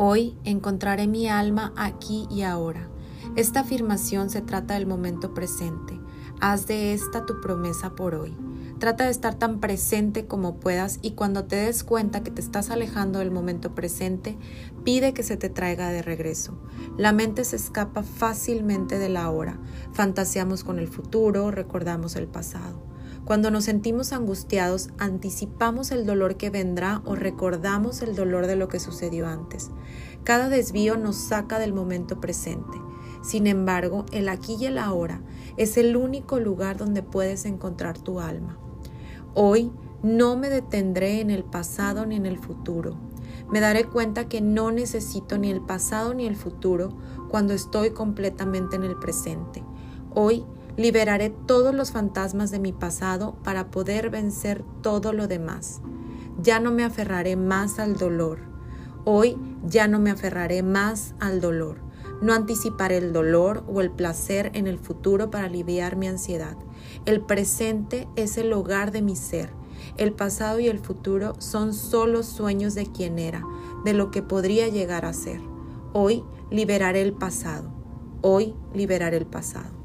Hoy encontraré mi alma aquí y ahora. Esta afirmación se trata del momento presente. Haz de esta tu promesa por hoy. Trata de estar tan presente como puedas y cuando te des cuenta que te estás alejando del momento presente, pide que se te traiga de regreso. La mente se escapa fácilmente de la hora. Fantaseamos con el futuro, recordamos el pasado. Cuando nos sentimos angustiados, anticipamos el dolor que vendrá o recordamos el dolor de lo que sucedió antes. Cada desvío nos saca del momento presente. Sin embargo, el aquí y el ahora es el único lugar donde puedes encontrar tu alma. Hoy no me detendré en el pasado ni en el futuro. Me daré cuenta que no necesito ni el pasado ni el futuro cuando estoy completamente en el presente. Hoy liberaré todos los fantasmas de mi pasado para poder vencer todo lo demás. Ya no me aferraré más al dolor. Hoy ya no me aferraré más al dolor. No anticiparé el dolor o el placer en el futuro para aliviar mi ansiedad. El presente es el hogar de mi ser. El pasado y el futuro son solo sueños de quien era, de lo que podría llegar a ser. Hoy liberaré el pasado. Hoy liberaré el pasado.